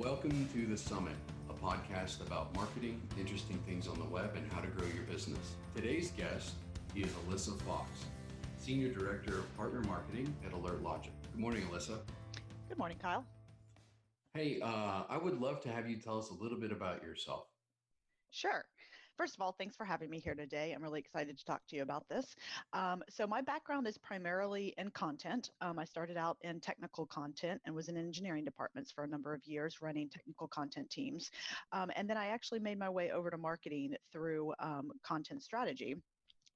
Welcome to The Summit, a podcast about marketing, interesting things on the web, and how to grow your business. Today's guest is Alyssa Fox, Senior Director of Partner Marketing at Alert Logic. Good morning, Alyssa. Good morning, Kyle. Hey, uh, I would love to have you tell us a little bit about yourself. Sure. First of all, thanks for having me here today. I'm really excited to talk to you about this. Um, so, my background is primarily in content. Um, I started out in technical content and was in engineering departments for a number of years running technical content teams. Um, and then I actually made my way over to marketing through um, content strategy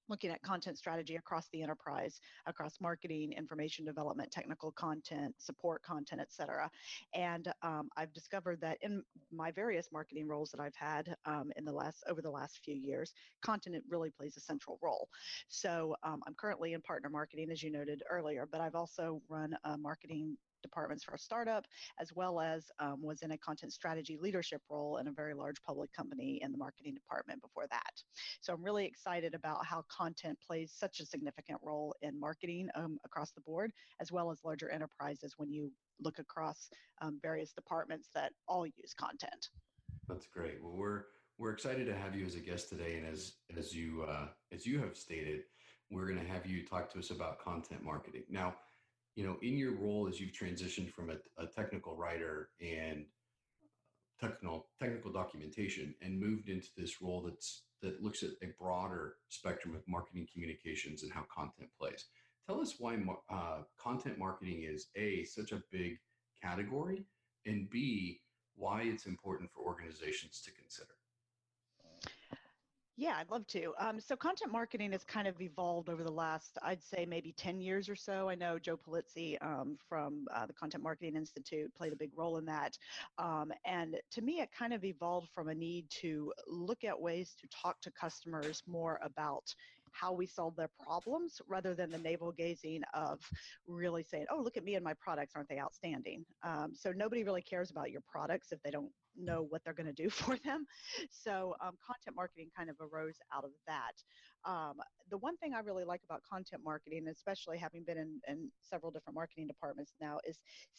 looking at content strategy across the enterprise, across marketing, information development, technical content, support content, et cetera. And um, I've discovered that in my various marketing roles that I've had um, in the last over the last few years, content really plays a central role. So um, I'm currently in partner marketing, as you noted earlier, but I've also run a marketing departments for a startup, as well as um, was in a content strategy leadership role in a very large public company in the marketing department before that. So I'm really excited about how content plays such a significant role in marketing um, across the board, as well as larger enterprises when you look across um, various departments that all use content. That's great. Well, we're we're excited to have you as a guest today, and as as you uh, as you have stated, we're going to have you talk to us about content marketing. Now, you know, in your role as you've transitioned from a, a technical writer and technical technical documentation and moved into this role that's that looks at a broader spectrum of marketing communications and how content plays. Tell us why uh, content marketing is a such a big category, and b why it's important for organizations to consider. Yeah, I'd love to. Um, so, content marketing has kind of evolved over the last, I'd say, maybe 10 years or so. I know Joe Pulizzi um, from uh, the Content Marketing Institute played a big role in that. Um, and to me, it kind of evolved from a need to look at ways to talk to customers more about how we solve their problems rather than the navel gazing of really saying, oh, look at me and my products, aren't they outstanding? Um, so, nobody really cares about your products if they don't know what they're going to do for them. So um, content marketing kind of arose out of that. Um, the one thing I really like about content marketing, especially having been in, in, several different marketing departments now, is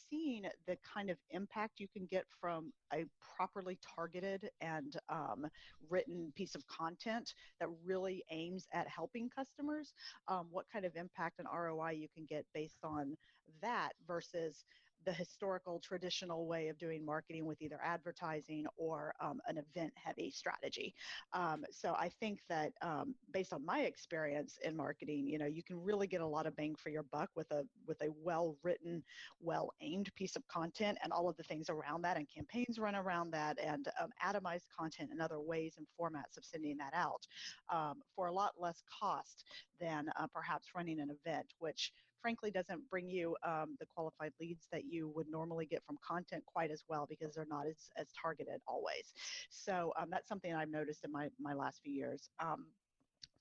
seeing the kind of impact you can get from a properly targeted and um, written piece of content that really aims at helping customers. Um, what kind of impact and ROI you can get based on that versus the historical traditional way of doing marketing with either advertising or um, an event heavy strategy. Um, so I think that um, based on my experience in marketing, you know, you can really get a lot of bang for your buck with a with a well written, well aimed piece of content and all of the things around that and campaigns run around that and um, atomized content and other ways and formats of sending that out um, for a lot less cost than uh, perhaps running an event, which frankly doesn't bring you um, the qualified leads that you would normally get from content quite as well because they're not as, as targeted always. So um, that's something I've noticed in my, my last few years. Um,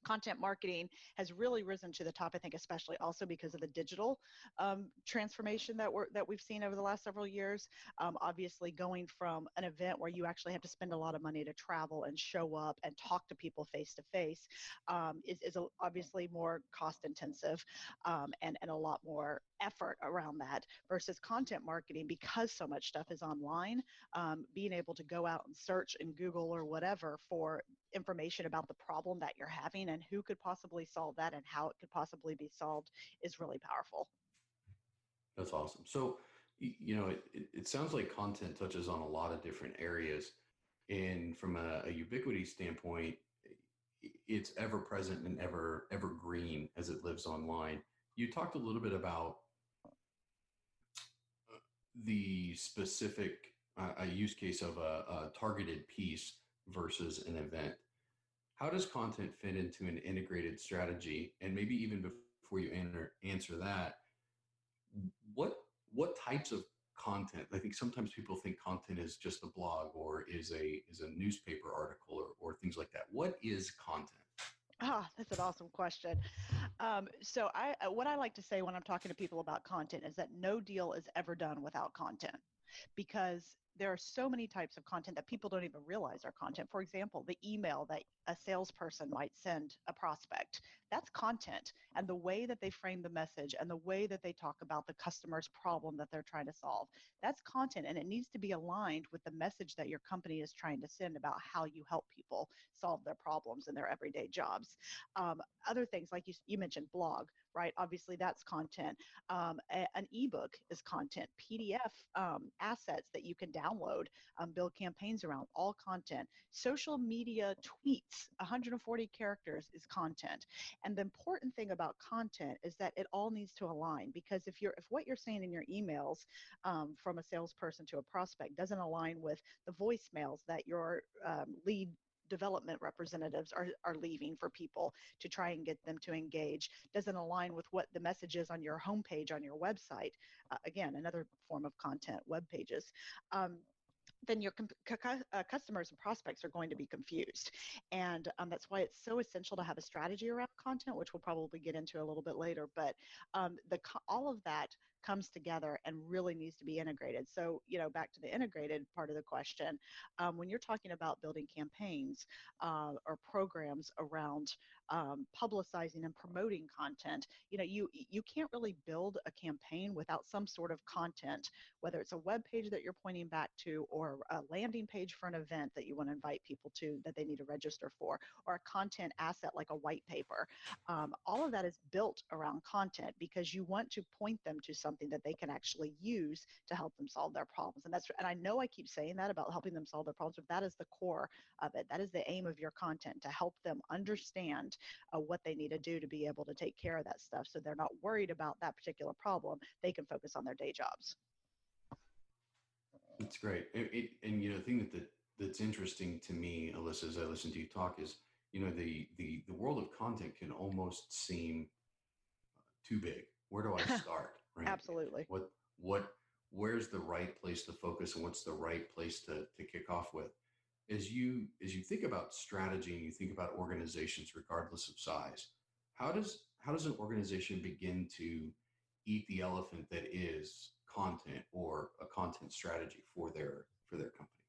content marketing has really risen to the top. I think, especially also because of the digital um, transformation that we're that we've seen over the last several years. Um, obviously, going from an event where you actually have to spend a lot of money to travel and show up and talk to people face to face is is obviously more cost intensive um, and and a lot more effort around that versus content marketing because so much stuff is online um, being able to go out and search in google or whatever for information about the problem that you're having and who could possibly solve that and how it could possibly be solved is really powerful. That's awesome. So you know it, it sounds like content touches on a lot of different areas. And from a, a ubiquity standpoint it's ever present and ever evergreen as it lives online. You talked a little bit about the specific uh, use case of a, a targeted piece versus an event. How does content fit into an integrated strategy? And maybe even before you answer that, what what types of content? I think sometimes people think content is just a blog or is a is a newspaper article or, or things like that. What is content? Ah, that's an awesome question. Um, so, I uh, what I like to say when I'm talking to people about content is that no deal is ever done without content, because there are so many types of content that people don't even realize are content. For example, the email that a salesperson might send a prospect, that's content. And the way that they frame the message and the way that they talk about the customer's problem that they're trying to solve, that's content. And it needs to be aligned with the message that your company is trying to send about how you help people solve their problems in their everyday jobs. Um, other things like you, you mentioned blog, right? Obviously, that's content. Um, a, an ebook is content. PDF um, assets that you can download, um, build campaigns around, all content. Social media tweets, 140 characters is content. And the important thing about content is that it all needs to align because if you're if what you're saying in your emails um, from a salesperson to a prospect doesn't align with the voicemails that your um, lead development representatives are, are leaving for people to try and get them to engage doesn't align with what the message is on your homepage on your website. Uh, again, another form of content, web pages. Um, then your uh, customers and prospects are going to be confused. And um, that's why it's so essential to have a strategy around content, which we'll probably get into a little bit later. But um, the all of that comes together and really needs to be integrated. So, you know, back to the integrated part of the question, um, when you're talking about building campaigns uh, or programs around um, publicizing and promoting content, you know, you you can't really build a campaign without some sort of content, whether it's a web page that you're pointing back to or a landing page for an event that you want to invite people to that they need to register for, or a content asset like a white paper. Um, all of that is built around content because you want to point them to something that they can actually use to help them solve their problems. And that's and I know I keep saying that about helping them solve their problems, but that is the core of it. That is the aim of your content to help them understand uh, what they need to do to be able to take care of that stuff, so they're not worried about that particular problem. They can focus on their day jobs. That's great. It, it, and you know, the thing that, that that's interesting to me, Alyssa, as I listen to you talk, is you know the the the world of content can almost seem too big. Where do I start? right? Absolutely. What what where's the right place to focus and what's the right place to to kick off with? As you as you think about strategy and you think about organizations regardless of size, how does how does an organization begin to eat the elephant that is content or a content strategy for their for their company?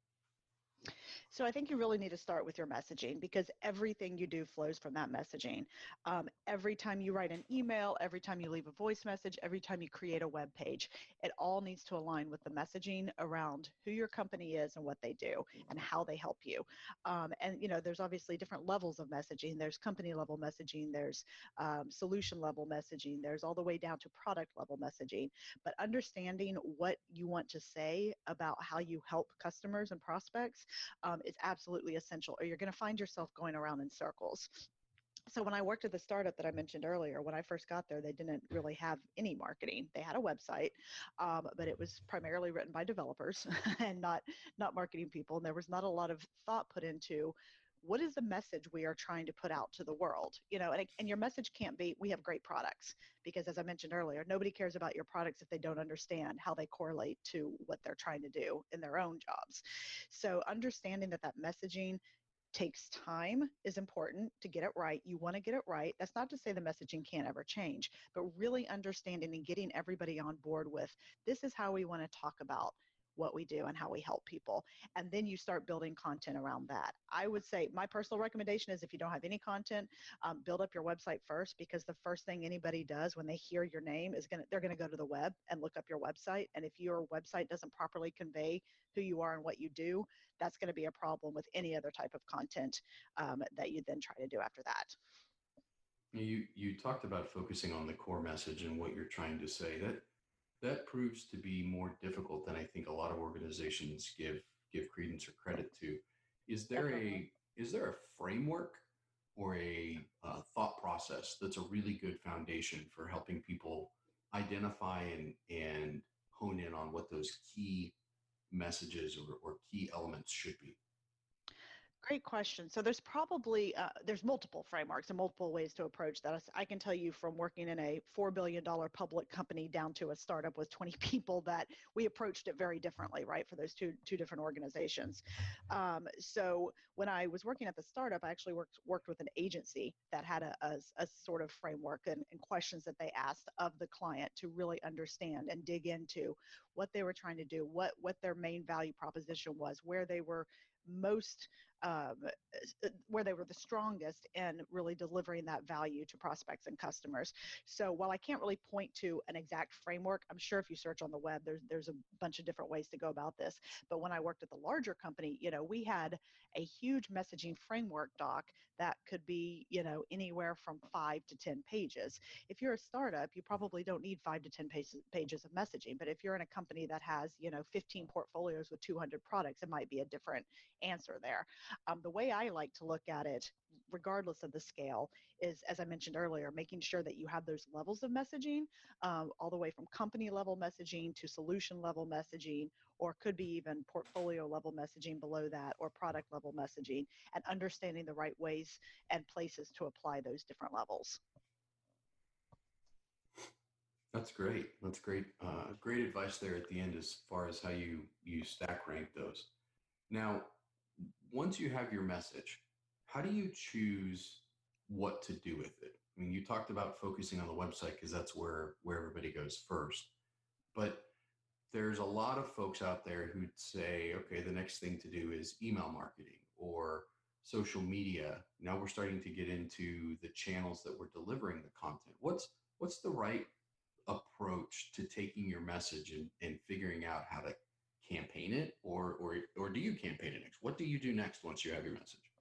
So I think you really need to start with your messaging because everything you do flows from that messaging. Um, every time you write an email, every time you leave a voice message, every time you create a web page, it all needs to align with the messaging around who your company is and what they do and how they help you. Um, and you know, there's obviously different levels of messaging. There's company level messaging. There's um, solution level messaging. There's all the way down to product level messaging. But understanding what you want to say about how you help customers and prospects um, is absolutely essential, or you're going to find yourself going around in circles. So when I worked at the startup that I mentioned earlier, when I first got there, they didn't really have any marketing. They had a website, um, but it was primarily written by developers and not not marketing people. And there was not a lot of thought put into what is the message we are trying to put out to the world you know and, and your message can't be we have great products because as i mentioned earlier nobody cares about your products if they don't understand how they correlate to what they're trying to do in their own jobs so understanding that that messaging takes time is important to get it right. You want to get it right. That's not to say the messaging can't ever change, but really understanding and getting everybody on board with this is how we want to talk about what we do and how we help people. And then you start building content around that. I would say my personal recommendation is if you don't have any content, um, build up your website first because the first thing anybody does when they hear your name is going to, they're going to go to the web and look up your website. And if your website doesn't properly convey who you are and what you do, that's going to be a problem with any other type of content um, that you then try to do after that. You you talked about focusing on the core message and what you're trying to say. That that proves to be more difficult than I think a lot of organizations give give credence or credit to. Is there a is there a framework or a uh, thought process that's a really good foundation for helping people identify and and hone in on what those key messages or, or key elements should be? Great question. So there's probably uh, there's multiple frameworks and multiple ways to approach that. I can tell you from working in a four billion dollar public company down to a startup with 20 people that we approached it very differently, right? For those two two different organizations. Um, so when I was working at the startup, I actually worked worked with an agency that had a, a, a sort of framework and, and questions that they asked of the client to really understand and dig into what they were trying to do, what what their main value proposition was, where they were most um, uh, where they were the strongest in really delivering that value to prospects and customers. So while I can't really point to an exact framework, I'm sure if you search on the web, there's there's a bunch of different ways to go about this. But when I worked at the larger company, you know, we had a huge messaging framework doc that could be, you know, anywhere from five to 10 pages. If you're a startup, you probably don't need five to 10 pages, pages of messaging. But if you're in a company that has, you know, 15 portfolios with 200 products, it might be a different answer there. Um, the way I like to look at it, regardless of the scale, is as I mentioned earlier, making sure that you have those levels of messaging, um, all the way from company level messaging to solution level messaging, or could be even portfolio level messaging below that, or product level messaging, and understanding the right ways and places to apply those different levels. That's great. That's great. Uh, great advice there at the end as far as how you you stack rank those. Now, once you have your message, how do you choose what to do with it? I mean, you talked about focusing on the website because that's where where everybody goes first. But there's a lot of folks out there who'd say, okay, the next thing to do is email marketing or social media. Now we're starting to get into the channels that we're delivering the content. What's what's the right approach to taking your message and, and figuring out how to campaign it or or or do you campaign it next? What do you do next once you have your message?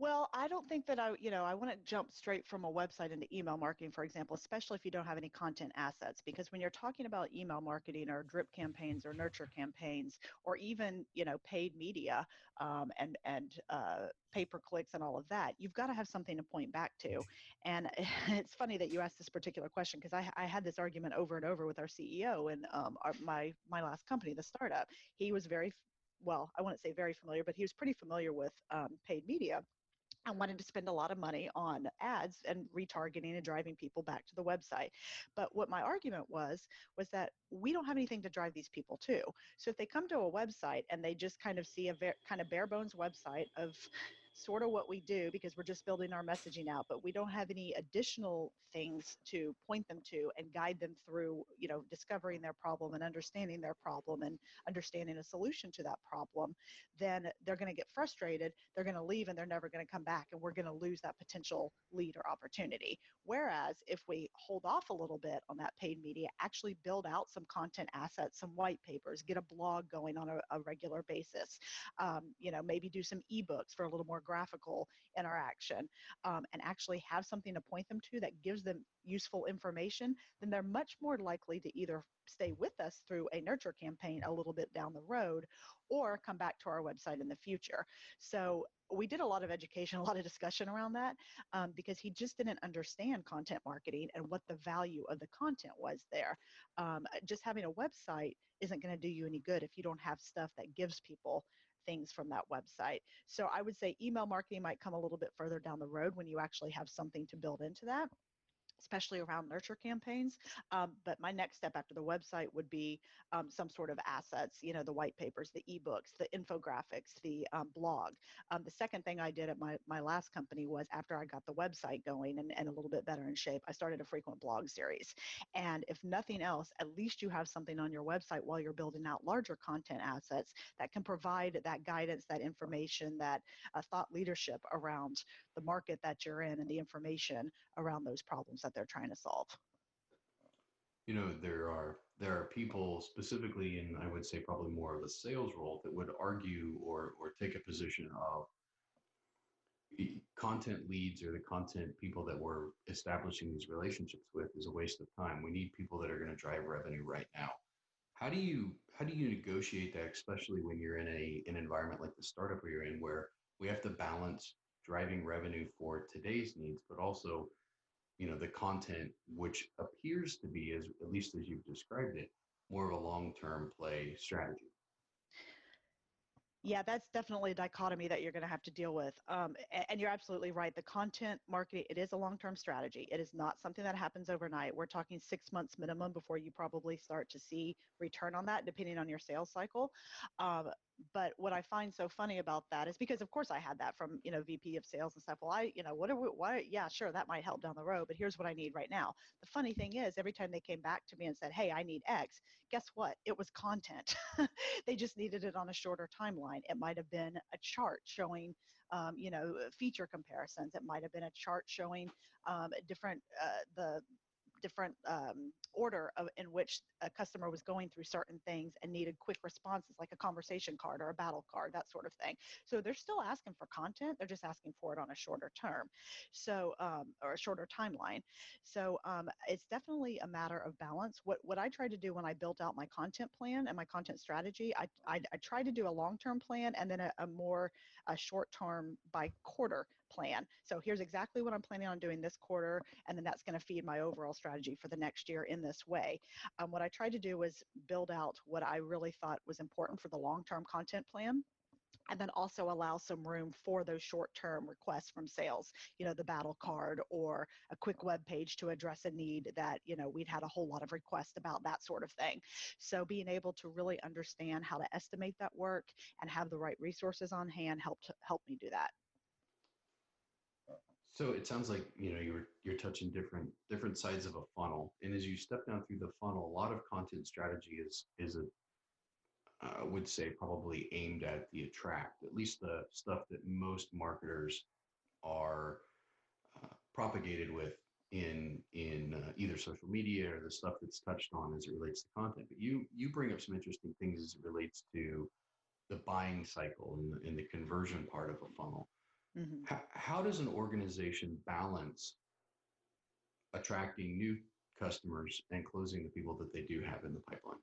Well, I don't think that I, you know, I want to jump straight from a website into email marketing, for example, especially if you don't have any content assets. Because when you're talking about email marketing or drip campaigns or nurture campaigns, or even, you know, paid media um, and and uh, pay per clicks and all of that, you've got to have something to point back to. And it's funny that you asked this particular question because I, I had this argument over and over with our CEO and um, our, my my last company, the startup. He was very well, I wouldn't say very familiar, but he was pretty familiar with um, paid media I wanted to spend a lot of money on ads and retargeting and driving people back to the website. But what my argument was was that we don't have anything to drive these people to. So if they come to a website and they just kind of see a ver- kind of bare bones website of sort of what we do because we're just building our messaging out, but we don't have any additional things to point them to and guide them through, you know, discovering their problem and understanding their problem and understanding a solution to that problem, then they're going to get frustrated, they're going to leave and they're never going to come back and we're going to lose that potential lead or opportunity. Whereas if we hold off a little bit on that paid media, actually build out some content assets, some white papers, get a blog going on a, a regular basis, um, you know, maybe do some ebooks for a little more graphical interaction um, and actually have something to point them to that gives them useful information, then they're much more likely to either stay with us through a nurture campaign a little bit down the road or come back to our website in the future. So we did a lot of education, a lot of discussion around that um, because he just didn't understand content marketing and what the value of the content was there. Um, just having a website isn't going to do you any good if you don't have stuff that gives people things from that website. So I would say email marketing might come a little bit further down the road when you actually have something to build into that especially around nurture campaigns. Um, but my next step after the website would be um, some sort of assets, you know, the white papers, the ebooks, the infographics, the um, blog. Um, the second thing I did at my, my last company was after I got the website going and, and a little bit better in shape, I started a frequent blog series. And if nothing else, at least you have something on your website while you're building out larger content assets that can provide that guidance, that information, that uh, thought leadership around the market that you're in and the information around those problems that they're trying to solve. You know, there are there are people specifically in I would say probably more of a sales role that would argue or or take a position of content leads or the content people that we're establishing these relationships with is a waste of time. We need people that are going to drive revenue right now. How do you how do you negotiate that, especially when you're in a an environment like the startup you're in, where we have to balance driving revenue for today's needs, but also you know the content which appears to be as at least as you've described it more of a long-term play strategy Yeah, that's definitely a dichotomy that you're going to have to deal with. Um, and you're absolutely right. The content marketing, it is a long-term strategy. It is not something that happens overnight. We're talking six months minimum before you probably start to see return on that, depending on your sales cycle. Um, but what I find so funny about that is because of course I had that from, you know, VP of sales and stuff. Well, I, you know, what are we, why, yeah, sure, that might help down the road, but here's what I need right now. The funny thing is every time they came back to me and said, Hey, I need X, guess what? It was content. they just needed it on a shorter timeline. It might have been a chart showing, um, you know, feature comparisons. It might have been a chart showing um, different, uh, the different um, order of, in which a customer was going through certain things and needed quick responses like a conversation card or a battle card that sort of thing. So they're still asking for content they're just asking for it on a shorter term. So um, or a shorter timeline. So um, it's definitely a matter of balance. What what i tried to do when i built out my content plan and my content strategy i i, I tried to do a long-term plan and then a, a more a short-term by quarter plan. So here's exactly what I'm planning on doing this quarter, and then that's going to feed my overall strategy for the next year in this way. Um, what I tried to do was build out what I really thought was important for the long-term content plan and then also allow some room for those short-term requests from sales you know the battle card or a quick web page to address a need that you know we'd had a whole lot of requests about that sort of thing so being able to really understand how to estimate that work and have the right resources on hand helped help me do that so it sounds like you know you're you're touching different different sides of a funnel, and as you step down through the funnel, a lot of content strategy is is a I would say probably aimed at the attract, at least the stuff that most marketers are uh, propagated with in in uh, either social media or the stuff that's touched on as it relates to content. But you you bring up some interesting things as it relates to the buying cycle and the, and the conversion part of a funnel. Mm-hmm. How, how does an organization balance attracting new customers and closing the people that they do have in the pipeline?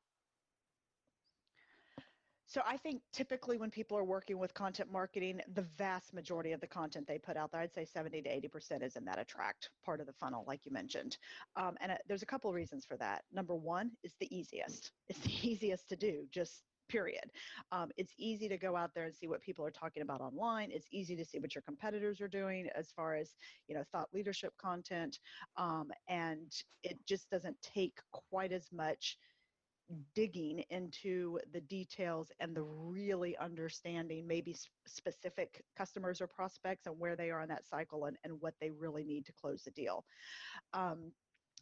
So I think typically when people are working with content marketing, the vast majority of the content they put out there, I'd say 70 to 80% is in that attract part of the funnel, like you mentioned. Um, and uh, there's a couple of reasons for that. Number one, it's the easiest. It's the easiest to do. Just period. Um, it's easy to go out there and see what people are talking about online. It's easy to see what your competitors are doing as far as you know thought leadership content, um, and it just doesn't take quite as much digging into the details and the really understanding maybe specific customers or prospects and where they are in that cycle and, and what they really need to close the deal. Um,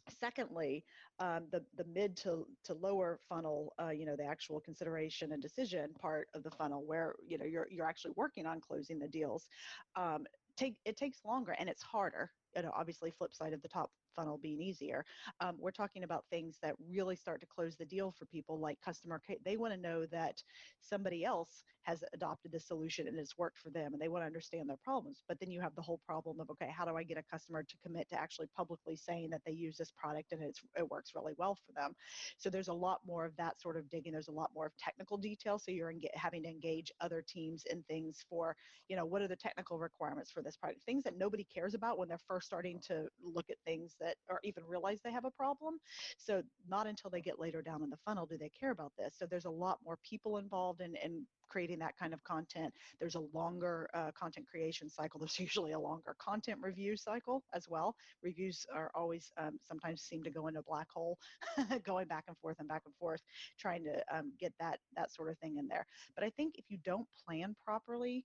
Secondly, um, the, the mid to, to lower funnel, uh, you know, the actual consideration and decision part of the funnel where, you know, you're, you're actually working on closing the deals, um, take, it takes longer and it's harder. You know, obviously flip side of the top funnel being easier. Um, we're talking about things that really start to close the deal for people like customer care. They want to know that somebody else has adopted this solution and it's worked for them and they want to understand their problems. But then you have the whole problem of, okay, how do I get a customer to commit to actually publicly saying that they use this product and it's, it works really well for them? So there's a lot more of that sort of digging. There's a lot more of technical detail. So you're having to engage other teams in things for, you know, what are the technical requirements for this product? Things that nobody cares about when they're first starting to look at things that or even realize they have a problem. So not until they get later down in the funnel do they care about this. So there's a lot more people involved in, in creating that kind of content. There's a longer uh, content creation cycle. There's usually a longer content review cycle as well. Reviews are always um, sometimes seem to go into a black hole, going back and forth and back and forth, trying to um, get that that sort of thing in there. But I think if you don't plan properly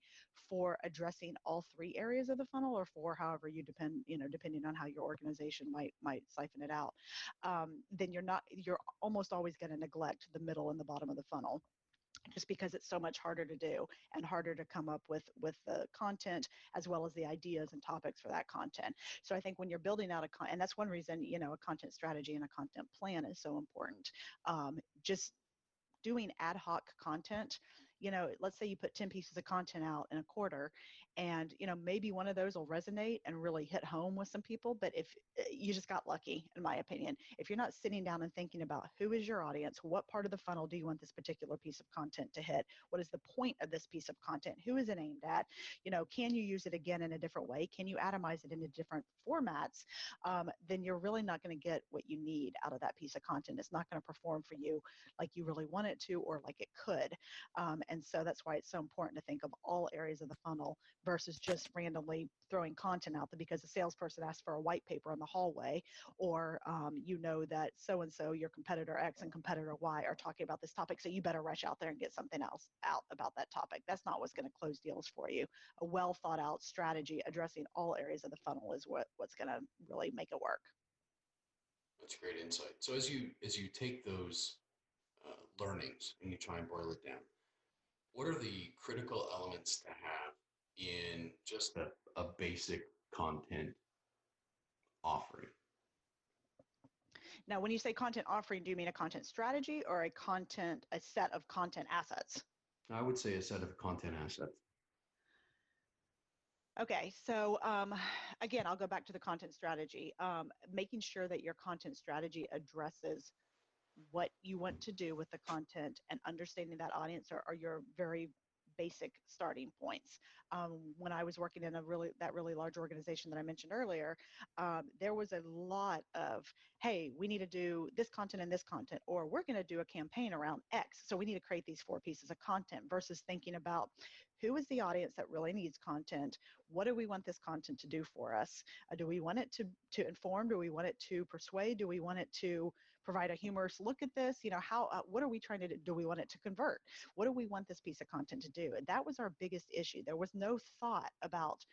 for addressing all three areas of the funnel, or for however you depend, you know, depending on how your organization might might siphon it out, um, then you're not you're almost always going to neglect the middle and the bottom of the funnel just because it's so much harder to do and harder to come up with with the content as well as the ideas and topics for that content. So i think when you're building out a con and that's one reason you know a content strategy and a content plan is so important um, just doing ad hoc content you know, let's say you put 10 pieces of content out in a quarter and, you know, maybe one of those will resonate and really hit home with some people. But if eh, you just got lucky, in my opinion, if you're not sitting down and thinking about who is your audience, what part of the funnel do you want this particular piece of content to hit? What is the point of this piece of content? Who is it aimed at? You know, can you use it again in a different way? Can you atomize it into different formats? Um, then you're really not going to get what you need out of that piece of content. It's not going to perform for you like you really want it to or like it could. Um, and so that's why it's so important to think of all areas of the funnel versus just randomly throwing content out there because the salesperson asked for a white paper in the hallway, or um, you know that so and so, your competitor X and competitor Y, are talking about this topic, so you better rush out there and get something else out about that topic. That's not what's going to close deals for you. A well thought out strategy addressing all areas of the funnel is what, what's going to really make it work. That's great insight. So as you as you take those uh, learnings and you try and boil it down, what are the critical elements to have in just a, a basic content offering? Now, when you say content offering, do you mean a content strategy or a content, a set of content assets? I would say a set of content assets. Okay, so um, again, I'll go back to the content strategy. Um, making sure that your content strategy addresses what you want to do with the content and understanding that audience are, are your very basic starting points. Um, when I was working in a really that really large organization that I mentioned earlier, um, there was a lot of, hey, we need to do this content and this content, or we're going to do a campaign around X, so we need to create these four pieces of content. Versus thinking about who is the audience that really needs content what do we want this content to do for us uh, do we want it to to inform do we want it to persuade do we want it to provide a humorous look at this you know how uh, what are we trying to do? Do we want it to convert? What do we want this piece of content to do? And that was our biggest issue. There was no thought about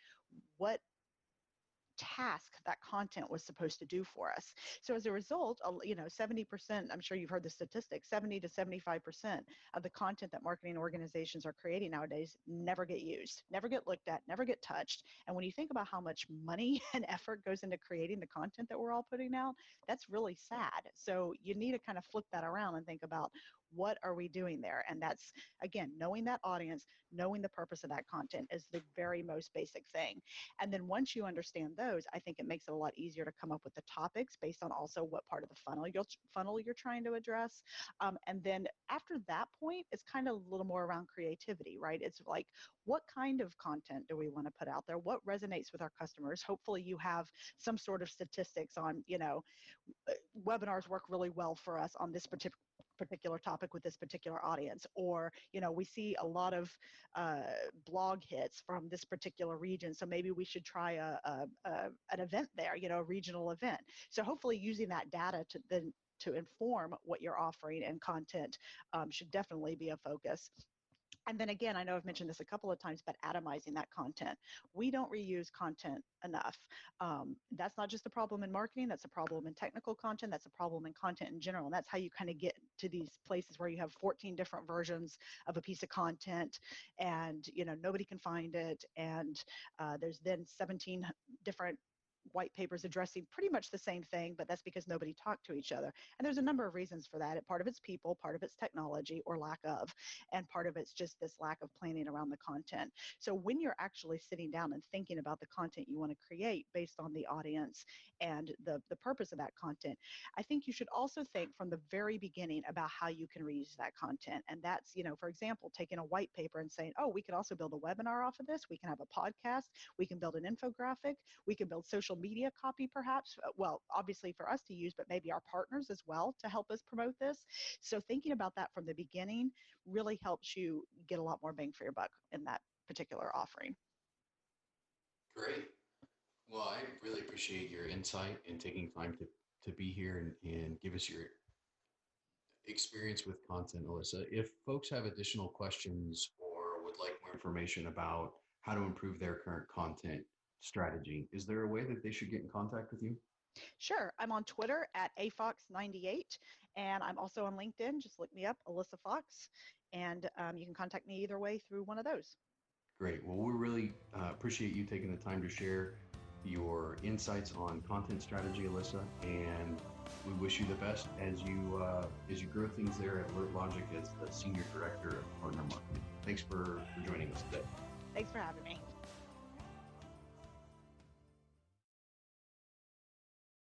what task that content was supposed to do for us. So as a result, you know, 70%, I'm sure you've heard the statistics, 70 to 75% of the content that marketing organizations are creating nowadays never get used, never get looked at, never get touched. And when you think about how much money and effort goes into creating the content that we're all putting out, that's really sad. So you need to kind of flip that around and think about what are we doing there? And that's, again, knowing that audience, knowing the purpose of that content is the very most basic thing. And then once you understand those, I think it makes it a lot easier to come up with the topics based on also what part of the funnel you're, funnel you're trying to address. Um, and then after that point, it's kind of a little more around creativity, right? It's like, what kind of content do we want to put out there? What resonates with our customers? Hopefully you have some sort of statistics on, you know, uh, webinars work really well for us on this particular particular topic with this particular audience or you know we see a lot of uh, blog hits from this particular region so maybe we should try a, a, a, an event there you know a regional event. So hopefully using that data to then to inform what you're offering and content um, should definitely be a focus and then again, I know I've mentioned this a couple of times, but atomizing that content. We don't reuse content enough. Um, that's not just a problem in marketing, that's a problem in technical content, that's a problem in content in general. And that's how you kind of get to these places where you have 14 different versions of a piece of content and you know nobody can find it. And uh, there's then 17 different white papers addressing pretty much the same thing, but that's because nobody talked to each other. And there's a number of reasons for that. Part of it's people, part of it's technology or lack of, and part of it's just this lack of planning around the content. So when you're actually sitting down and thinking about the content you want to create based on the audience and the, the purpose of that content, I think you should also think from the very beginning about how you can reuse that content. And that's, you know, for example, taking a white paper and saying, oh, we could also build a webinar off of this. We can have a podcast. We can build an infographic. We can build social media copy perhaps uh, well obviously for us to use but maybe our partners as well to help us promote this. So thinking about that from the beginning really helps you get a lot more bang for your buck in that particular offering. Great. Well i really appreciate your insight and taking time to to be here and, and give us your experience with content alyssa. If folks have additional questions or would like more information about how to improve their current content strategy, is there a way that they should get in contact with you? Sure. I'm on Twitter at afox98, and I'm also on LinkedIn. Just look me up, Alyssa Fox, and um, you can contact me either way through one of those. Great. Well, we really uh, appreciate you taking the time to share your insights on content strategy, Alyssa, and we wish you the best as you uh, as you grow things there at Alert Logic as the senior director of partner marketing. Thanks for, for joining us today. Thanks for having me.